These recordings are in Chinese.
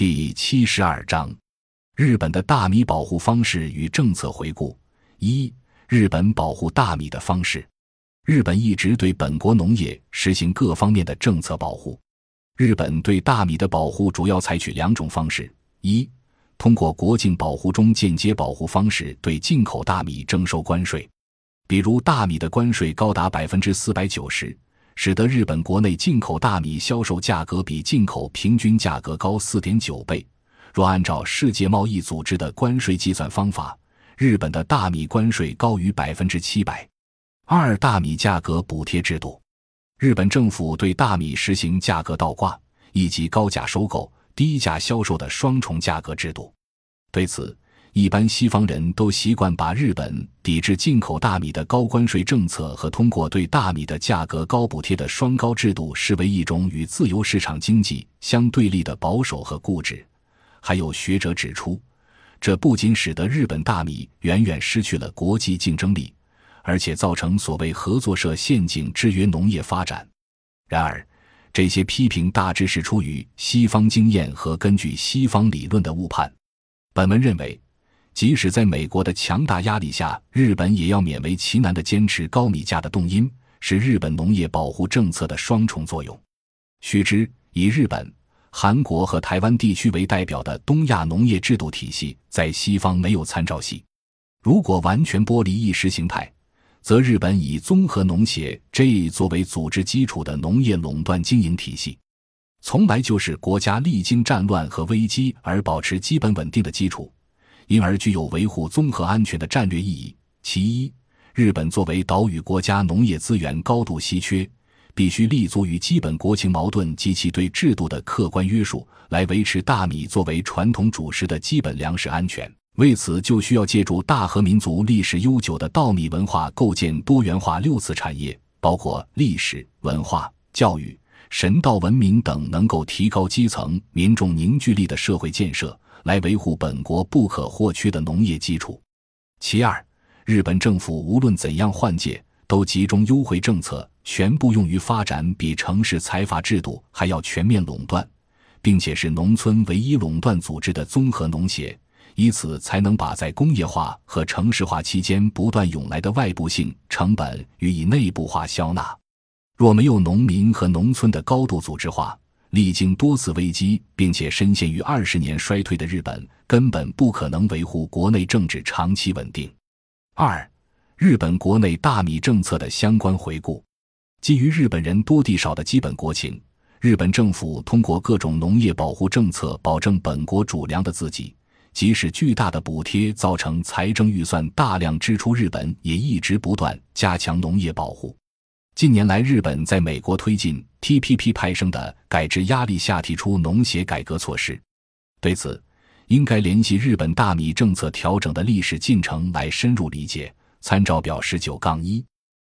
第七十二章：日本的大米保护方式与政策回顾。一、日本保护大米的方式。日本一直对本国农业实行各方面的政策保护。日本对大米的保护主要采取两种方式：一、通过国境保护中间接保护方式对进口大米征收关税，比如大米的关税高达百分之四百九十。使得日本国内进口大米销售价格比进口平均价格高四点九倍。若按照世界贸易组织的关税计算方法，日本的大米关税高于百分之七百。二、大米价格补贴制度，日本政府对大米实行价格倒挂以及高价收购、低价销售的双重价格制度。对此，一般西方人都习惯把日本抵制进口大米的高关税政策和通过对大米的价格高补贴的双高制度视为一种与自由市场经济相对立的保守和固执。还有学者指出，这不仅使得日本大米远远失去了国际竞争力，而且造成所谓合作社陷阱制约农业发展。然而，这些批评大致是出于西方经验和根据西方理论的误判。本文认为。即使在美国的强大压力下，日本也要勉为其难地坚持高米价的动因，是日本农业保护政策的双重作用。须知，以日本、韩国和台湾地区为代表的东亚农业制度体系，在西方没有参照系。如果完全剥离意识形态，则日本以综合农协 J 作为组织基础的农业垄断经营体系，从来就是国家历经战乱和危机而保持基本稳定的基础。因而具有维护综合安全的战略意义。其一，日本作为岛屿国家，农业资源高度稀缺，必须立足于基本国情矛盾及其对制度的客观约束，来维持大米作为传统主食的基本粮食安全。为此，就需要借助大和民族历史悠久的稻米文化，构建多元化六次产业，包括历史文化、教育、神道文明等，能够提高基层民众凝聚力的社会建设。来维护本国不可或缺的农业基础。其二，日本政府无论怎样换届，都集中优惠政策全部用于发展比城市财阀制度还要全面垄断，并且是农村唯一垄断组织的综合农协，以此才能把在工业化和城市化期间不断涌来的外部性成本予以内部化消纳。若没有农民和农村的高度组织化，历经多次危机，并且深陷于二十年衰退的日本，根本不可能维护国内政治长期稳定。二、日本国内大米政策的相关回顾。基于日本人多地少的基本国情，日本政府通过各种农业保护政策，保证本国主粮的自给。即使巨大的补贴造成财政预算大量支出，日本也一直不断加强农业保护。近年来，日本在美国推进 TPP 派生的改制压力下，提出农协改革措施。对此，应该联系日本大米政策调整的历史进程来深入理解。参照表十九杠一，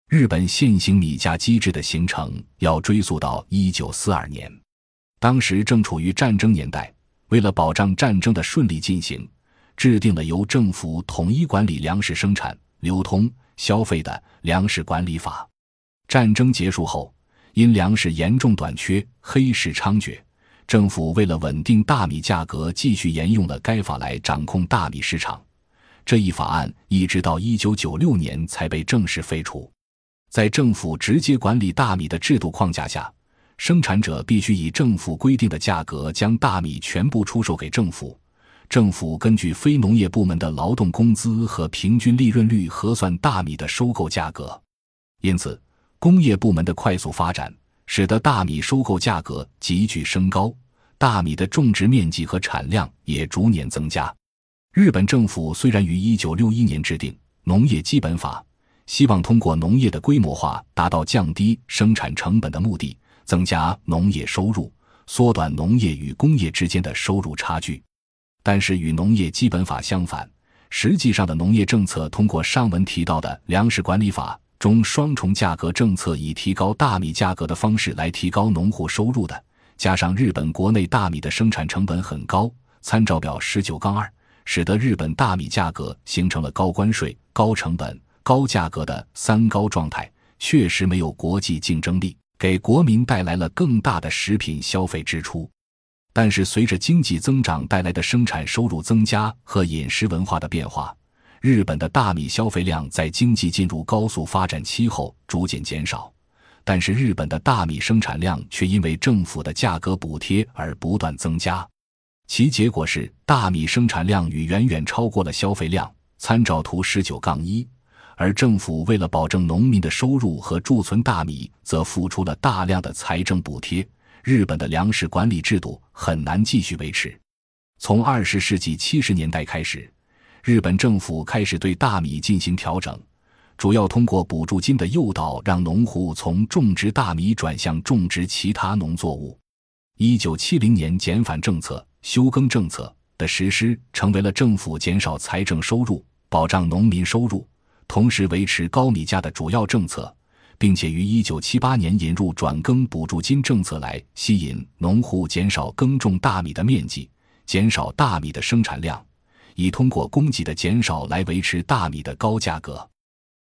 日本现行米价机制的形成要追溯到一九四二年，当时正处于战争年代，为了保障战争的顺利进行，制定了由政府统一管理粮食生产、流通、消费的粮食管理法。战争结束后，因粮食严重短缺，黑市猖獗，政府为了稳定大米价格，继续沿用了该法来掌控大米市场。这一法案一直到一九九六年才被正式废除。在政府直接管理大米的制度框架下，生产者必须以政府规定的价格将大米全部出售给政府，政府根据非农业部门的劳动工资和平均利润率核算大米的收购价格。因此。工业部门的快速发展，使得大米收购价格急剧升高，大米的种植面积和产量也逐年增加。日本政府虽然于一九六一年制定《农业基本法》，希望通过农业的规模化达到降低生产成本的目的，增加农业收入，缩短农业与工业之间的收入差距，但是与《农业基本法》相反，实际上的农业政策通过上文提到的粮食管理法。中双重价格政策以提高大米价格的方式来提高农户收入的，加上日本国内大米的生产成本很高，参照表十九杠二，使得日本大米价格形成了高关税、高成本、高价格的三高状态，确实没有国际竞争力，给国民带来了更大的食品消费支出。但是随着经济增长带来的生产收入增加和饮食文化的变化，日本的大米消费量在经济进入高速发展期后逐渐减少。但是日本的大米生产量却因为政府的价格补贴而不断增加，其结果是大米生产量与远远超过了消费量。参照图十九杠一，而政府为了保证农民的收入和贮存大米，则付出了大量的财政补贴。日本的粮食管理制度很难继续维持。从二十世纪七十年代开始，日本政府开始对大米进行调整。主要通过补助金的诱导，让农户从种植大米转向种植其他农作物。一九七零年减反政策、休耕政策的实施，成为了政府减少财政收入、保障农民收入，同时维持高米价的主要政策，并且于一九七八年引入转耕补助金政策来吸引农户减少耕种大米的面积，减少大米的生产量，以通过供给的减少来维持大米的高价格。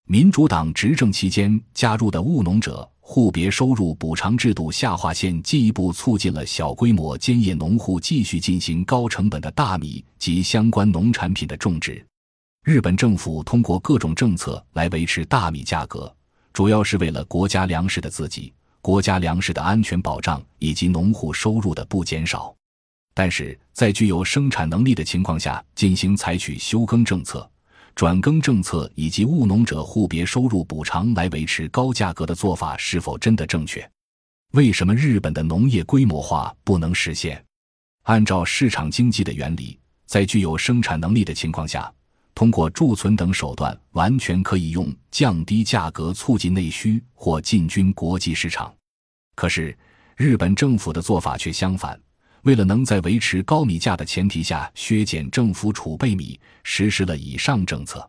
民主党执政期间加入的务农者户别收入补偿制度下划线，进一步促进了小规模兼业农户继续进行高成本的大米及相关农产品的种植。日本政府通过各种政策来维持大米价格，主要是为了国家粮食的自给、国家粮食的安全保障以及农户收入的不减少。但是在具有生产能力的情况下进行采取休耕政策。转耕政策以及务农者户别收入补偿来维持高价格的做法是否真的正确？为什么日本的农业规模化不能实现？按照市场经济的原理，在具有生产能力的情况下，通过贮存等手段，完全可以用降低价格促进内需或进军国际市场。可是，日本政府的做法却相反。为了能在维持高米价的前提下削减政府储备米，实施了以上政策。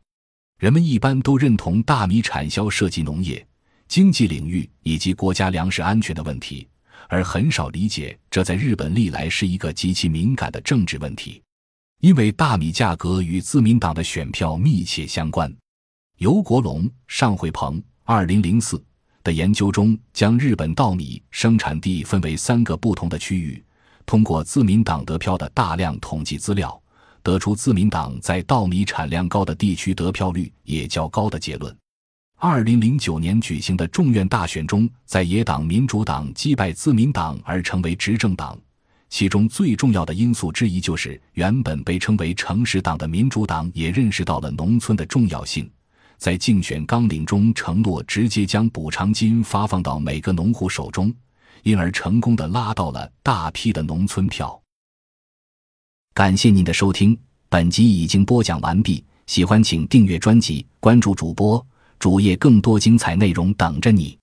人们一般都认同大米产销涉及农业、经济领域以及国家粮食安全的问题，而很少理解这在日本历来是一个极其敏感的政治问题。因为大米价格与自民党的选票密切相关。尤国龙、尚惠鹏二零零四的研究中，将日本稻米生产地分为三个不同的区域。通过自民党得票的大量统计资料，得出自民党在稻米产量高的地区得票率也较高的结论。二零零九年举行的众院大选中，在野党民主党击败自民党而成为执政党，其中最重要的因素之一就是原本被称为诚实党的民主党也认识到了农村的重要性，在竞选纲领中承诺直接将补偿金发放到每个农户手中。因而成功的拉到了大批的农村票。感谢您的收听，本集已经播讲完毕。喜欢请订阅专辑，关注主播主页，更多精彩内容等着你。